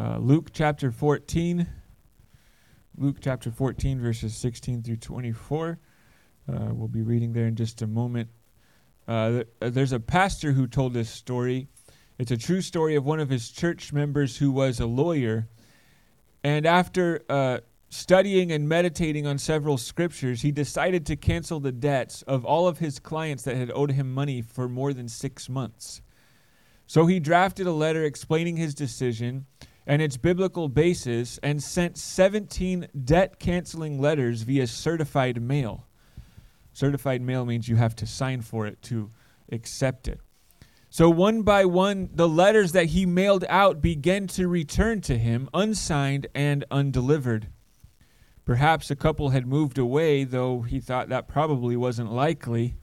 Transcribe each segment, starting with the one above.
uh, Luke chapter 14. Luke chapter 14, verses 16 through 24. Uh, we'll be reading there in just a moment. Uh, th- uh, there's a pastor who told this story. It's a true story of one of his church members who was a lawyer. And after uh, studying and meditating on several scriptures, he decided to cancel the debts of all of his clients that had owed him money for more than six months. So he drafted a letter explaining his decision and its biblical basis and sent 17 debt canceling letters via certified mail. Certified mail means you have to sign for it to accept it. So, one by one, the letters that he mailed out began to return to him, unsigned and undelivered. Perhaps a couple had moved away, though he thought that probably wasn't likely.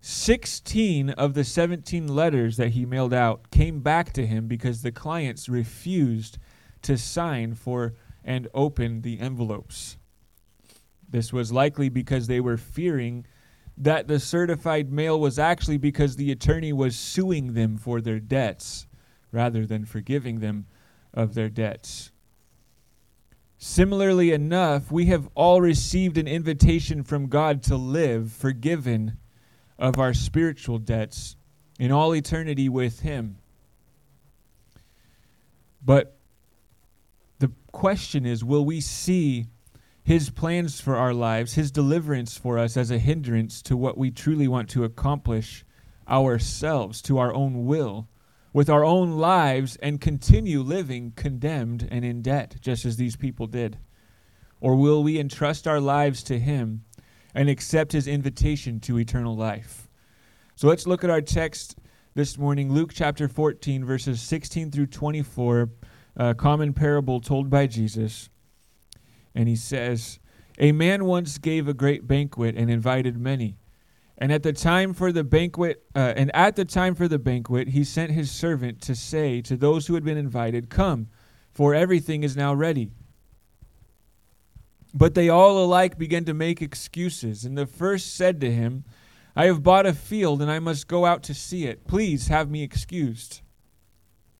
16 of the 17 letters that he mailed out came back to him because the clients refused to sign for and open the envelopes. This was likely because they were fearing that the certified mail was actually because the attorney was suing them for their debts rather than forgiving them of their debts. Similarly enough, we have all received an invitation from God to live forgiven of our spiritual debts in all eternity with Him. But the question is will we see His plans for our lives, His deliverance for us, as a hindrance to what we truly want to accomplish ourselves, to our own will? with our own lives and continue living condemned and in debt, just as these people did? Or will we entrust our lives to Him and accept His invitation to eternal life? So let's look at our text this morning, Luke chapter 14, verses 16 through 24, a common parable told by Jesus. And he says, A man once gave a great banquet and invited many. And at the time for the banquet, uh, and at the time for the banquet, he sent his servant to say to those who had been invited, "Come, for everything is now ready." But they all alike began to make excuses. And the first said to him, I have bought a field, and I must go out to see it. Please have me excused.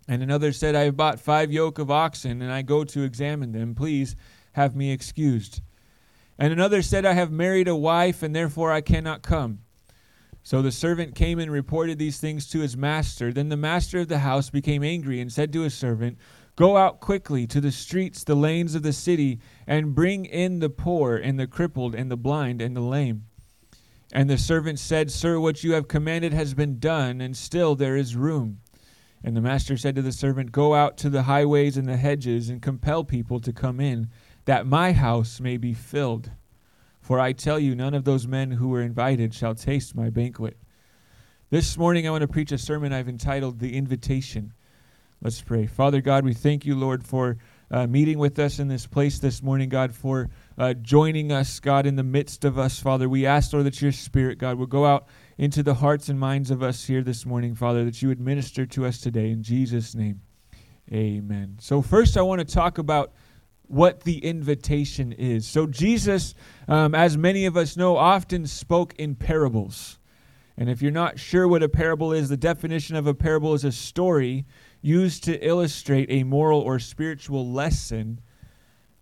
And another said, I have bought five yoke of oxen, and I go to examine them. Please have me excused. And another said, I have married a wife, and therefore I cannot come. So the servant came and reported these things to his master. Then the master of the house became angry and said to his servant, Go out quickly to the streets, the lanes of the city, and bring in the poor, and the crippled, and the blind, and the lame. And the servant said, Sir, what you have commanded has been done, and still there is room. And the master said to the servant, Go out to the highways and the hedges, and compel people to come in, that my house may be filled. For I tell you, none of those men who were invited shall taste my banquet. This morning I want to preach a sermon I've entitled The Invitation. Let's pray. Father God, we thank you, Lord, for uh, meeting with us in this place this morning, God, for uh, joining us, God, in the midst of us, Father. We ask, Lord, that your Spirit, God, will go out into the hearts and minds of us here this morning, Father, that you would minister to us today. In Jesus' name, amen. So, first, I want to talk about what the invitation is. So, Jesus, um, as many of us know, often spoke in parables. And if you're not sure what a parable is, the definition of a parable is a story used to illustrate a moral or spiritual lesson,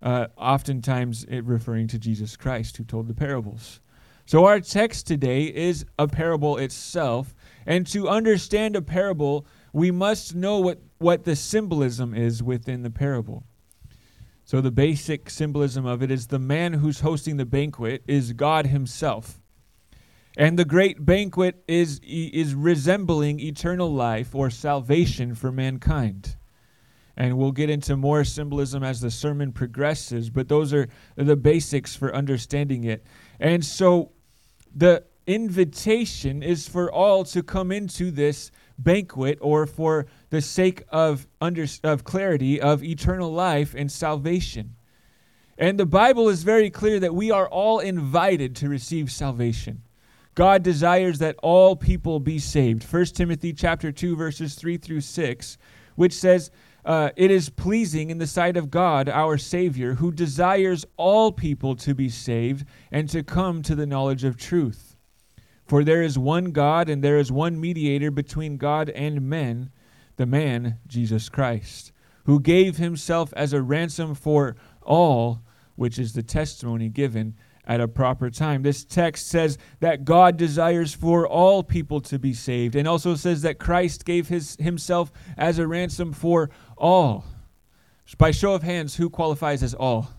uh, oftentimes referring to Jesus Christ, who told the parables. So, our text today is a parable itself. And to understand a parable, we must know what, what the symbolism is within the parable. So the basic symbolism of it is the man who's hosting the banquet is God himself. And the great banquet is is resembling eternal life or salvation for mankind. And we'll get into more symbolism as the sermon progresses, but those are the basics for understanding it. And so the invitation is for all to come into this banquet or for the sake of, under, of clarity of eternal life and salvation. And the Bible is very clear that we are all invited to receive salvation. God desires that all people be saved. 1 Timothy chapter 2 verses 3 through 6, which says, uh, it is pleasing in the sight of God, our Savior, who desires all people to be saved and to come to the knowledge of truth. For there is one God, and there is one mediator between God and men, the man, Jesus Christ, who gave himself as a ransom for all, which is the testimony given at a proper time. This text says that God desires for all people to be saved and also says that Christ gave his himself as a ransom for all. By show of hands, who qualifies as all?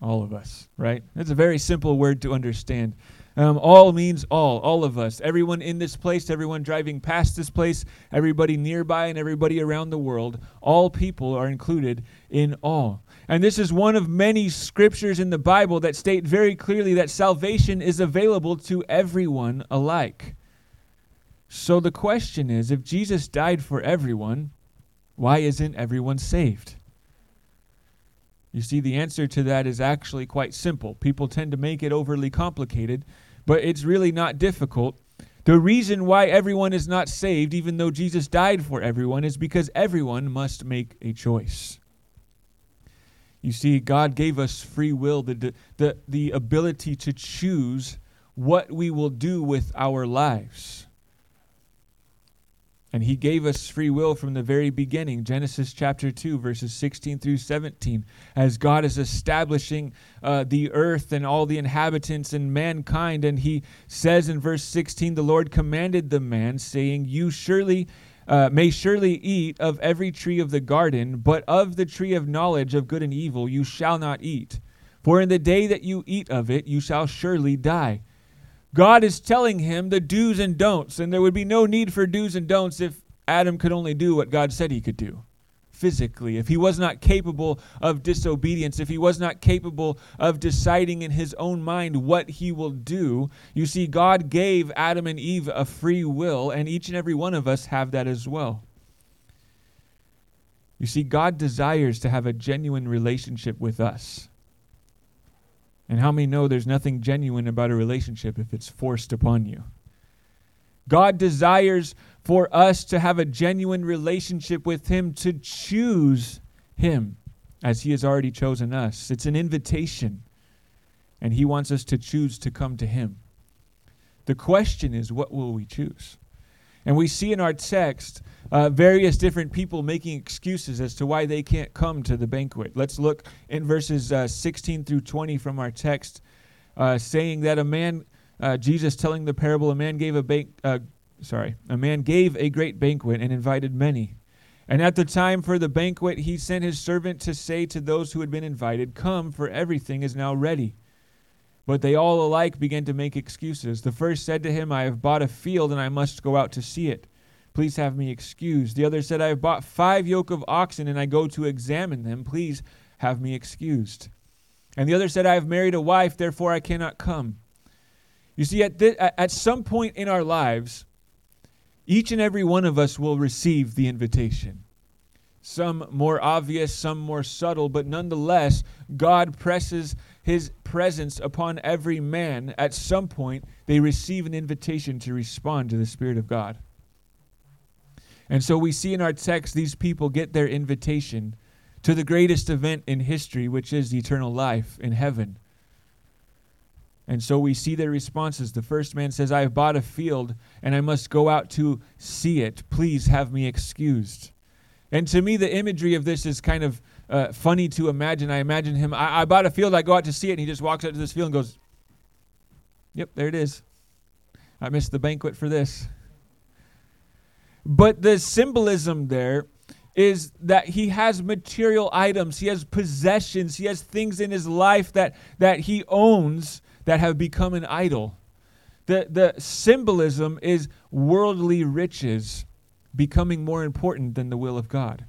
All of us, right? It's a very simple word to understand. Um, all means all, all of us. Everyone in this place, everyone driving past this place, everybody nearby, and everybody around the world. All people are included in all. And this is one of many scriptures in the Bible that state very clearly that salvation is available to everyone alike. So the question is if Jesus died for everyone, why isn't everyone saved? You see, the answer to that is actually quite simple. People tend to make it overly complicated but it's really not difficult. The reason why everyone is not saved, even though Jesus died for everyone, is because everyone must make a choice. You see, God gave us free will, the, the, the ability to choose what we will do with our lives. And he gave us free will from the very beginning. Genesis chapter 2, verses 16 through 17. As God is establishing uh, the earth and all the inhabitants and mankind. And he says in verse 16, The Lord commanded the man, saying, You surely. Uh, may surely eat of every tree of the garden, but of the tree of knowledge of good and evil you shall not eat. For in the day that you eat of it, you shall surely die. God is telling him the do's and don'ts, and there would be no need for do's and don'ts if Adam could only do what God said he could do physically, if he was not capable of disobedience, if he was not capable of deciding in his own mind what he will do. You see, God gave Adam and Eve a free will, and each and every one of us have that as well. You see, God desires to have a genuine relationship with us. And how many know there's nothing genuine about a relationship if it's forced upon you? God desires for us to have a genuine relationship with Him, to choose Him as He has already chosen us. It's an invitation, and He wants us to choose to come to Him. The question is, what will we choose? And we see in our text uh, various different people making excuses as to why they can't come to the banquet. Let's look in verses uh, 16 through 20 from our text, uh, saying that a man, uh, Jesus telling the parable, a man gave a bank, uh, sorry, a man gave a great banquet and invited many. And at the time for the banquet, he sent his servant to say to those who had been invited, Come, for everything is now ready. But they all alike began to make excuses. The first said to him, I have bought a field and I must go out to see it. Please have me excused. The other said, I have bought five yoke of oxen and I go to examine them. Please have me excused. And the other said, I have married a wife, therefore I cannot come. You see, at, th- at some point in our lives, each and every one of us will receive the invitation. Some more obvious, some more subtle, but nonetheless, God presses his presence upon every man, at some point they receive an invitation to respond to the Spirit of God. And so we see in our text these people get their invitation to the greatest event in history, which is eternal life in heaven. And so we see their responses. The first man says, I have bought a field and I must go out to see it. Please have me excused. And to me, the imagery of this is kind of uh, funny to imagine. I imagine him, I, I bought a field, I go out to see it, and he just walks out to this field and goes, Yep, there it is. I missed the banquet for this. But the symbolism there is that he has material items, he has possessions, he has things in his life that, that he owns that have become an idol. The, the symbolism is worldly riches becoming more important than the will of God.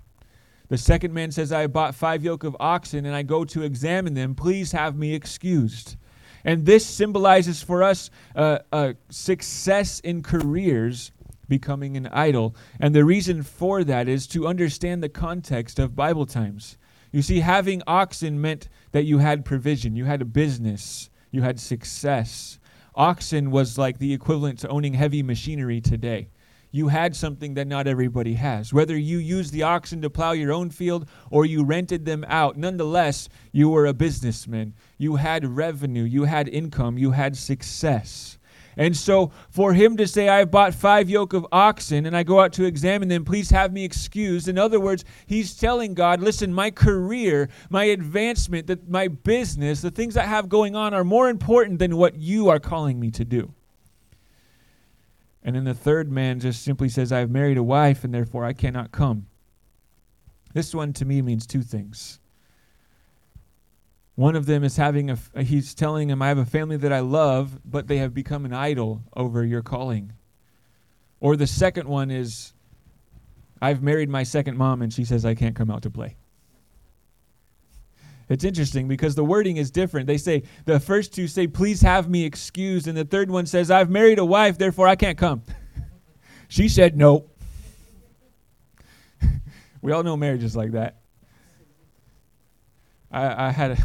The second man says, I bought five yoke of oxen and I go to examine them. Please have me excused. And this symbolizes for us uh, uh, success in careers becoming an idol. And the reason for that is to understand the context of Bible times. You see, having oxen meant that you had provision, you had a business, you had success. Oxen was like the equivalent to owning heavy machinery today you had something that not everybody has. Whether you used the oxen to plow your own field or you rented them out, nonetheless, you were a businessman. You had revenue, you had income, you had success. And so, for him to say, I've bought five yoke of oxen and I go out to examine them, please have me excused. In other words, he's telling God, listen, my career, my advancement, that my business, the things I have going on are more important than what you are calling me to do. And then the third man just simply says, I've married a wife and therefore I cannot come. This one to me means two things. One of them is having a, uh, he's telling him, I have a family that I love, but they have become an idol over your calling. Or the second one is, I've married my second mom and she says I can't come out to play. It's interesting because the wording is different. They say, the first two say, please have me excused. And the third one says, I've married a wife, therefore I can't come. she said no. we all know marriages like that. I, I had a,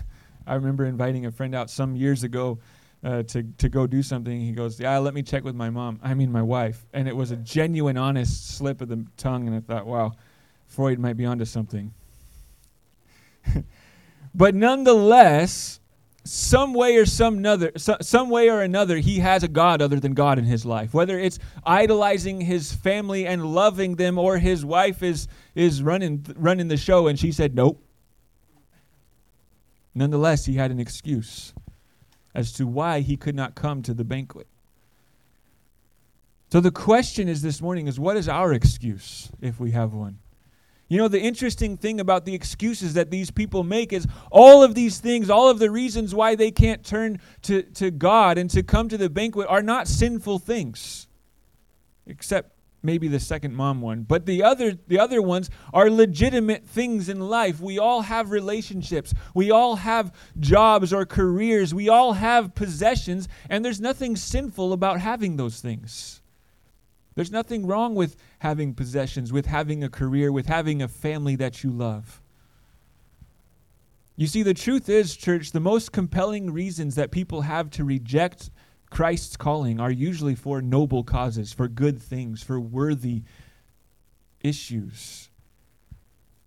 I remember inviting a friend out some years ago uh, to to go do something. He goes, "Yeah, let me check with my mom. I mean, my wife." And it was a genuine, honest slip of the tongue. And I thought, "Wow, Freud might be onto something." but nonetheless, some way or some another, so, some way or another, he has a God other than God in his life. Whether it's idolizing his family and loving them, or his wife is is running running the show, and she said, "Nope." Nonetheless, he had an excuse as to why he could not come to the banquet. So the question is this morning is what is our excuse if we have one? You know, the interesting thing about the excuses that these people make is all of these things, all of the reasons why they can't turn to, to God and to come to the banquet are not sinful things, except maybe the second mom one. But the other the other ones are legitimate things in life. We all have relationships. We all have jobs or careers. We all have possessions and there's nothing sinful about having those things there's nothing wrong with having possessions with having a career with having a family that you love you see the truth is church the most compelling reasons that people have to reject Christ's calling are usually for noble causes, for good things, for worthy issues.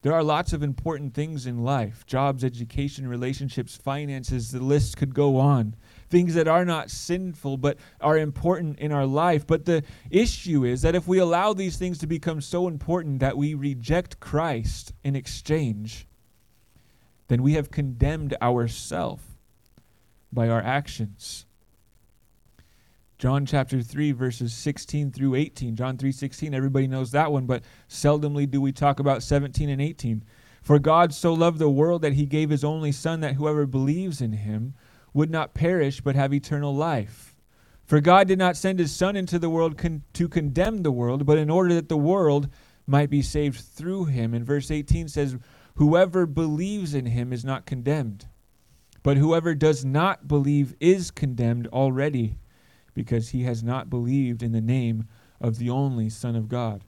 There are lots of important things in life jobs, education, relationships, finances, the list could go on. Things that are not sinful but are important in our life. But the issue is that if we allow these things to become so important that we reject Christ in exchange, then we have condemned ourselves by our actions. John chapter 3 verses 16 through 18. John 3:16, everybody knows that one, but seldomly do we talk about 17 and 18. For God so loved the world that he gave his only son that whoever believes in him would not perish but have eternal life. For God did not send his son into the world con- to condemn the world, but in order that the world might be saved through him. And verse 18 says, Whoever believes in him is not condemned, but whoever does not believe is condemned already because he has not believed in the name of the only Son of God.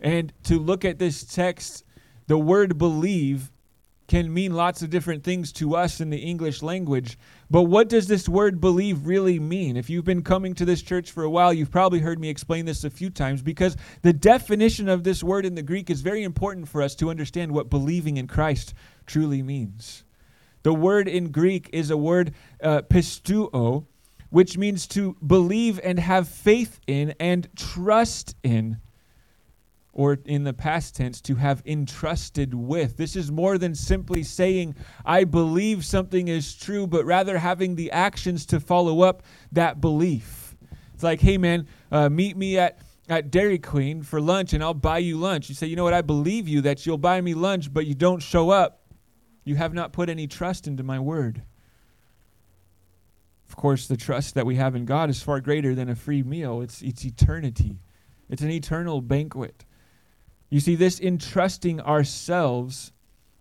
And to look at this text, the word believe can mean lots of different things to us in the English language. But what does this word believe really mean? If you've been coming to this church for a while, you've probably heard me explain this a few times because the definition of this word in the Greek is very important for us to understand what believing in Christ truly means. The word in Greek is a word uh, pisteuo, which means to believe and have faith in and trust in. Or in the past tense, to have entrusted with. This is more than simply saying, I believe something is true, but rather having the actions to follow up that belief. It's like, hey man, uh, meet me at, at Dairy Queen for lunch and I'll buy you lunch. You say, you know what, I believe you that you'll buy me lunch, but you don't show up. You have not put any trust into my word. Of course, the trust that we have in God is far greater than a free meal. It's, it's eternity, it's an eternal banquet. You see, this entrusting ourselves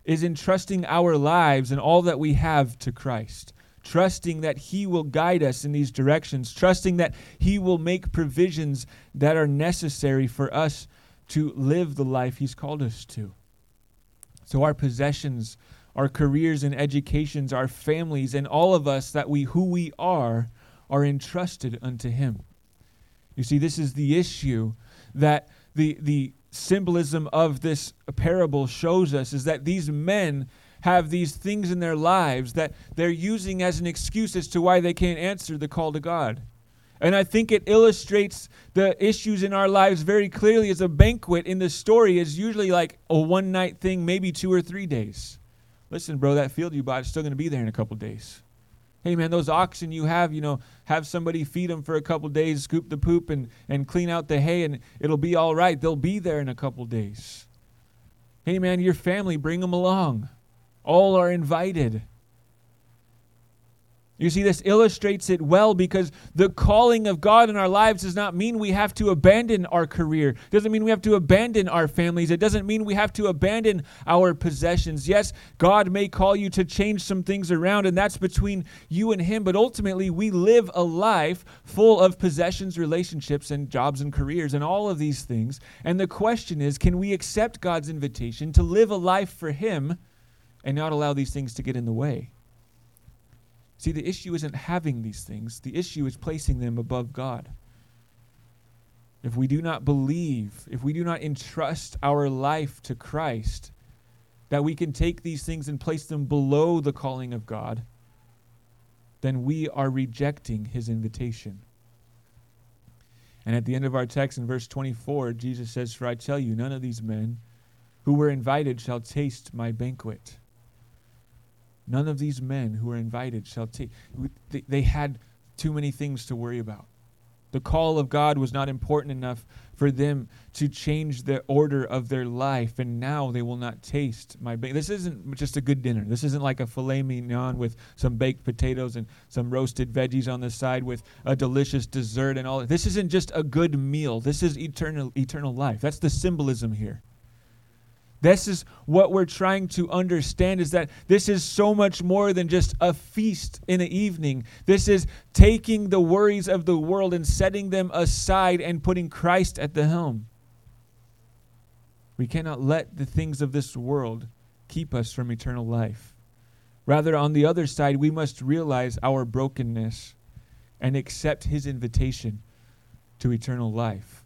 is entrusting our lives and all that we have to Christ. Trusting that He will guide us in these directions, trusting that He will make provisions that are necessary for us to live the life He's called us to. So, our possessions our careers and educations, our families, and all of us that we who we are are entrusted unto him. You see, this is the issue that the the symbolism of this parable shows us is that these men have these things in their lives that they're using as an excuse as to why they can't answer the call to God. And I think it illustrates the issues in our lives very clearly as a banquet in the story is usually like a one night thing, maybe two or three days. Listen, bro, that field you bought is still going to be there in a couple days. Hey, man, those oxen you have, you know, have somebody feed them for a couple days, scoop the poop, and, and clean out the hay, and it'll be all right. They'll be there in a couple days. Hey, man, your family, bring them along. All are invited. You see, this illustrates it well because the calling of God in our lives does not mean we have to abandon our career. It doesn't mean we have to abandon our families. It doesn't mean we have to abandon our possessions. Yes, God may call you to change some things around, and that's between you and Him, but ultimately we live a life full of possessions, relationships, and jobs and careers, and all of these things. And the question is can we accept God's invitation to live a life for Him and not allow these things to get in the way? See, the issue isn't having these things, the issue is placing them above God. If we do not believe, if we do not entrust our life to Christ, that we can take these things and place them below the calling of God, then we are rejecting his invitation. And at the end of our text in verse 24, Jesus says, For I tell you, none of these men who were invited shall taste my banquet. None of these men who were invited shall take. They had too many things to worry about. The call of God was not important enough for them to change the order of their life, and now they will not taste my bacon. This isn't just a good dinner. This isn't like a filet mignon with some baked potatoes and some roasted veggies on the side with a delicious dessert and all. This isn't just a good meal. This is eternal eternal life. That's the symbolism here. This is what we're trying to understand is that this is so much more than just a feast in the evening. This is taking the worries of the world and setting them aside and putting Christ at the helm. We cannot let the things of this world keep us from eternal life. Rather, on the other side, we must realize our brokenness and accept his invitation to eternal life.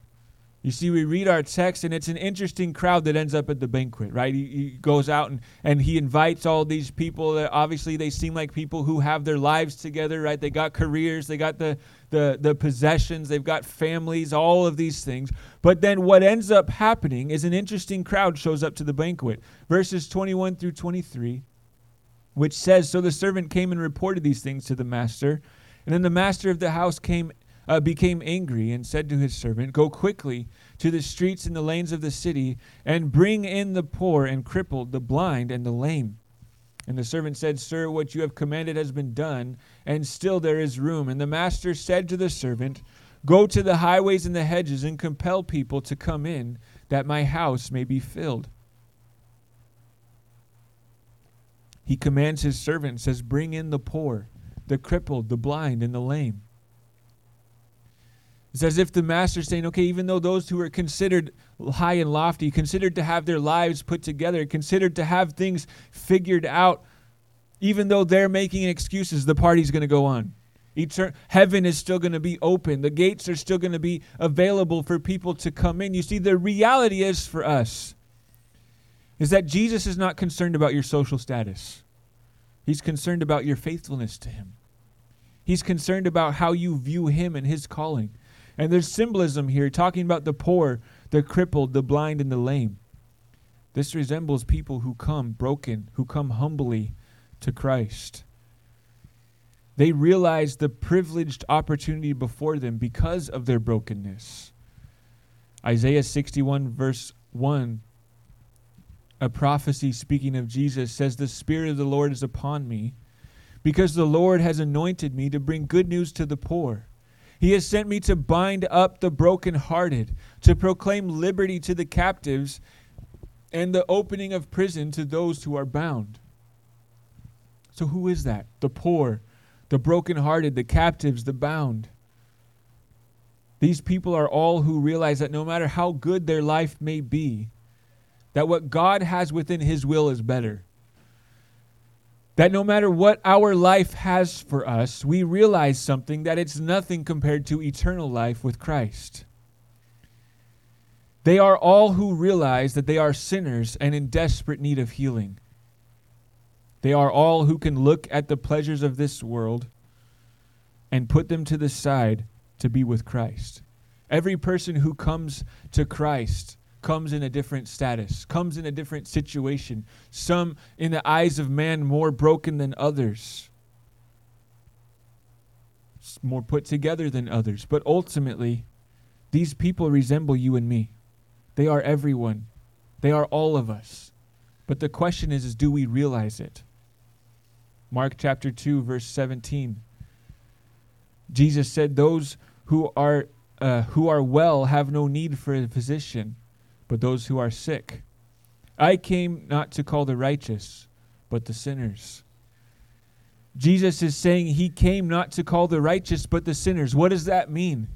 You see, we read our text, and it's an interesting crowd that ends up at the banquet, right? He, he, goes out and, and he invites all these people. That obviously, they seem like people who have their lives together, right? They got careers, they got the, the, the possessions, they've got families, all of these things. But then what ends up happening is an interesting crowd shows up to the banquet. Verses 21 through 23, which says So the servant came and reported these things to the master. And then the master of the house came uh, became angry and said to his servant, Go quickly to the streets and the lanes of the city and bring in the poor and crippled, the blind and the lame. And the servant said, Sir, what you have commanded has been done, and still there is room. And the master said to the servant, Go to the highways and the hedges and compel people to come in, that my house may be filled. He commands his servant, says, Bring in the poor, the crippled, the blind, and the lame. It's as if the master's saying, okay, even though those who are considered high and lofty, considered to have their lives put together, considered to have things figured out, even though they're making excuses, the party's going to go on. Heaven is still going to be open. The gates are still going to be available for people to come in. You see, the reality is for us is that Jesus is not concerned about your social status. He's concerned about your faithfulness to him. He's concerned about how you view him and his calling. And there's symbolism here talking about the poor, the crippled, the blind, and the lame. This resembles people who come broken, who come humbly to Christ. They realize the privileged opportunity before them because of their brokenness. Isaiah 61, verse 1, a prophecy speaking of Jesus, says, The Spirit of the Lord is upon me, because the Lord has anointed me to bring good news to the poor. He has sent me to bind up the brokenhearted, to proclaim liberty to the captives, and the opening of prison to those who are bound. So, who is that? The poor, the brokenhearted, the captives, the bound. These people are all who realize that no matter how good their life may be, that what God has within His will is better. That no matter what our life has for us, we realize something that it's nothing compared to eternal life with Christ. They are all who realize that they are sinners and in desperate need of healing. They are all who can look at the pleasures of this world and put them to the side to be with Christ. Every person who comes to Christ comes in a different status, comes in a different situation. Some, in the eyes of man, more broken than others, more put together than others. But ultimately, these people resemble you and me. They are everyone, they are all of us. But the question is, is do we realize it? Mark chapter 2, verse 17. Jesus said, Those who are, uh, who are well have no need for a physician, but those who are sick. I came not to call the righteous, but the sinners. Jesus is saying he came not to call the righteous, but the sinners. What does that mean?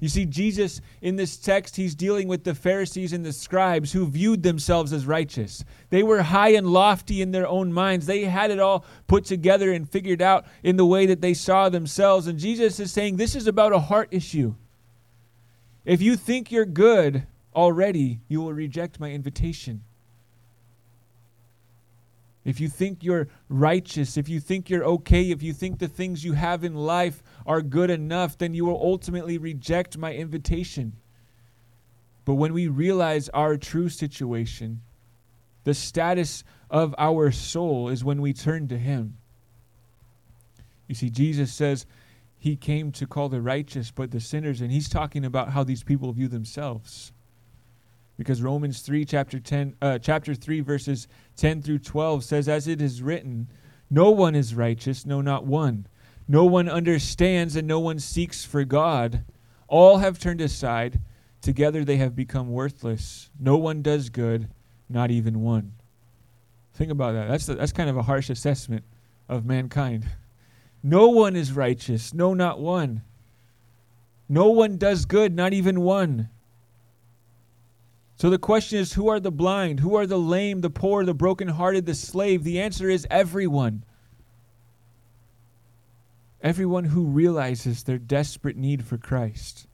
You see, Jesus in this text, he's dealing with the Pharisees and the scribes who viewed themselves as righteous. They were high and lofty in their own minds. They had it all put together and figured out in the way that they saw themselves. And Jesus is saying, This is about a heart issue. If you think you're good already, you will reject my invitation. If you think you're righteous, if you think you're okay, if you think the things you have in life are good enough, then you will ultimately reject my invitation. But when we realize our true situation, the status of our soul is when we turn to Him. You see, Jesus says He came to call the righteous but the sinners, and He's talking about how these people view themselves because Romans 3 chapter 10 uh, chapter 3 verses 10 through 12 says as it is written no one is righteous no not one. No one understands and no one seeks for God. All have turned aside. Together they have become worthless. No one does good not even one. Think about that. That's the, that's kind of a harsh assessment of mankind. No one is righteous no not one. No one does good not even one so the question is who are the blind? Who are the lame, the poor, the brokenhearted, the slave? The answer is everyone. Everyone who realizes their desperate need for Christ.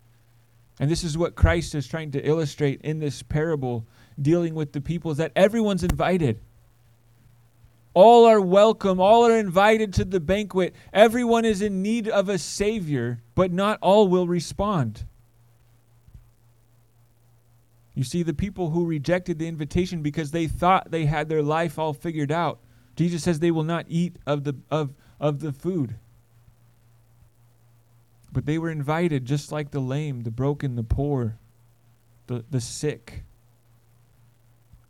And this is what Christ is trying to illustrate in this parable dealing with the people is that everyone's invited. All are welcome, all are invited to the banquet. Everyone is in need of a savior, but not all will respond. You see, the people who rejected the invitation because they thought they had their life all figured out, Jesus says they will not eat of the, of, of the food. But they were invited just like the lame, the broken, the poor, the, the sick.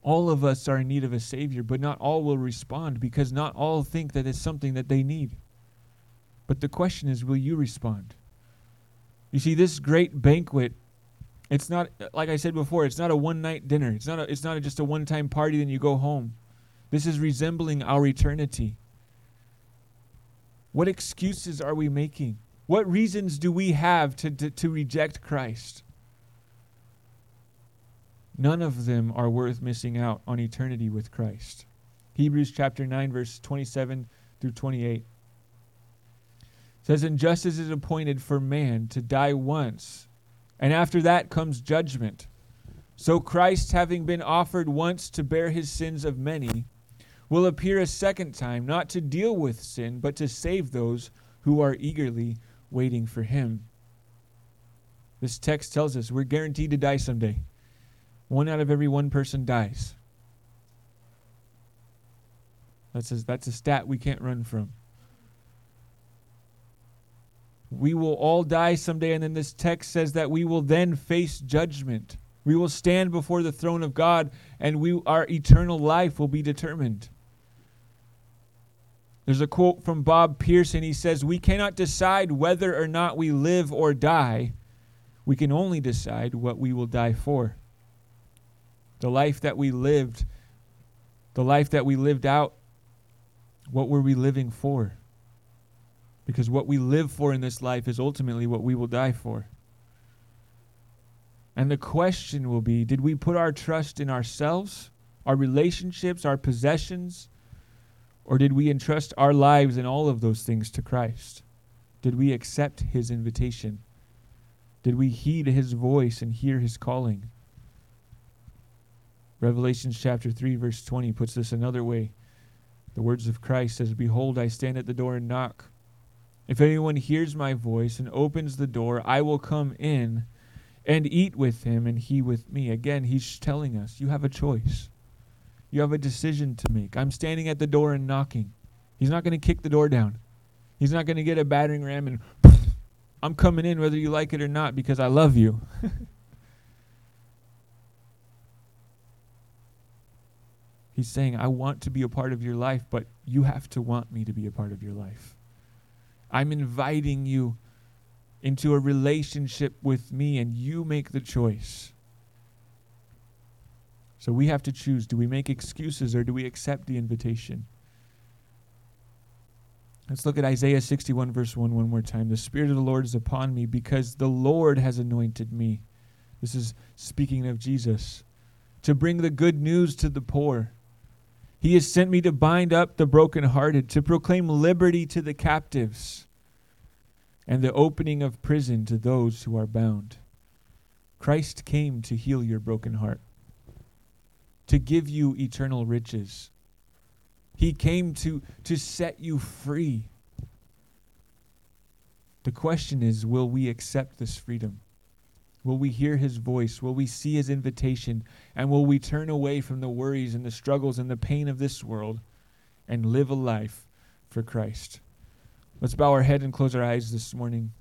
All of us are in need of a Savior, but not all will respond because not all think that it's something that they need. But the question is will you respond? You see, this great banquet it's not like I said before. It's not a one night dinner. It's not. A, it's not a, just a one time party. Then you go home. This is resembling our eternity. What excuses are we making? What reasons do we have to, to, to reject Christ? None of them are worth missing out on eternity with Christ. Hebrews chapter 9, verse 27 through 28 says, it is appointed for man to die once, and after that comes judgment. So Christ, having been offered once to bear his sins of many, will appear a second time, not to deal with sin, but to save those who are eagerly waiting for him. This text tells us we're guaranteed to die someday. One out of every one person dies. That's a, that's a stat we can't run from. We will all die someday, and then this text says that we will then face judgment. We will stand before the throne of God, and we, our eternal life will be determined. There's a quote from Bob Pearson. He says, We cannot decide whether or not we live or die. We can only decide what we will die for. The life that we lived, the life that we lived out, what were we living for? Because what we live for in this life is ultimately what we will die for. And the question will be did we put our trust in ourselves, our relationships, our possessions, or did we entrust our lives and all of those things to Christ? Did we accept his invitation? Did we heed his voice and hear his calling? Revelation chapter 3 verse 20 puts this another way. The words of Christ says, "Behold, I stand at the door and knock. If anyone hears my voice and opens the door, I will come in and eat with him and he with me. Again, he's telling us you have a choice. You have a decision to make. I'm standing at the door and knocking. He's not going to kick the door down. He's not going to get a battering ram and I'm coming in whether you like it or not because I love you. He's saying, I want to be a part of your life, but you have to want me to be a part of your life. I'm inviting you into a relationship with me, and you make the choice. So we have to choose do we make excuses or do we accept the invitation? Let's look at Isaiah 61, verse 1 one more time. The Spirit of the Lord is upon me because the Lord has anointed me. This is speaking of Jesus. To bring the good news to the poor. He has sent me to bind up the brokenhearted, to proclaim liberty to the captives, and the opening of prison to those who are bound. Christ came to heal your broken heart to give you eternal riches. He came to, to set you free. The question is will we accept this freedom? Will we hear his voice? Will we see his invitation? And will we turn away from the worries and the struggles and the pain of this world and live a life for Christ? Let's bow our head and close our eyes this morning.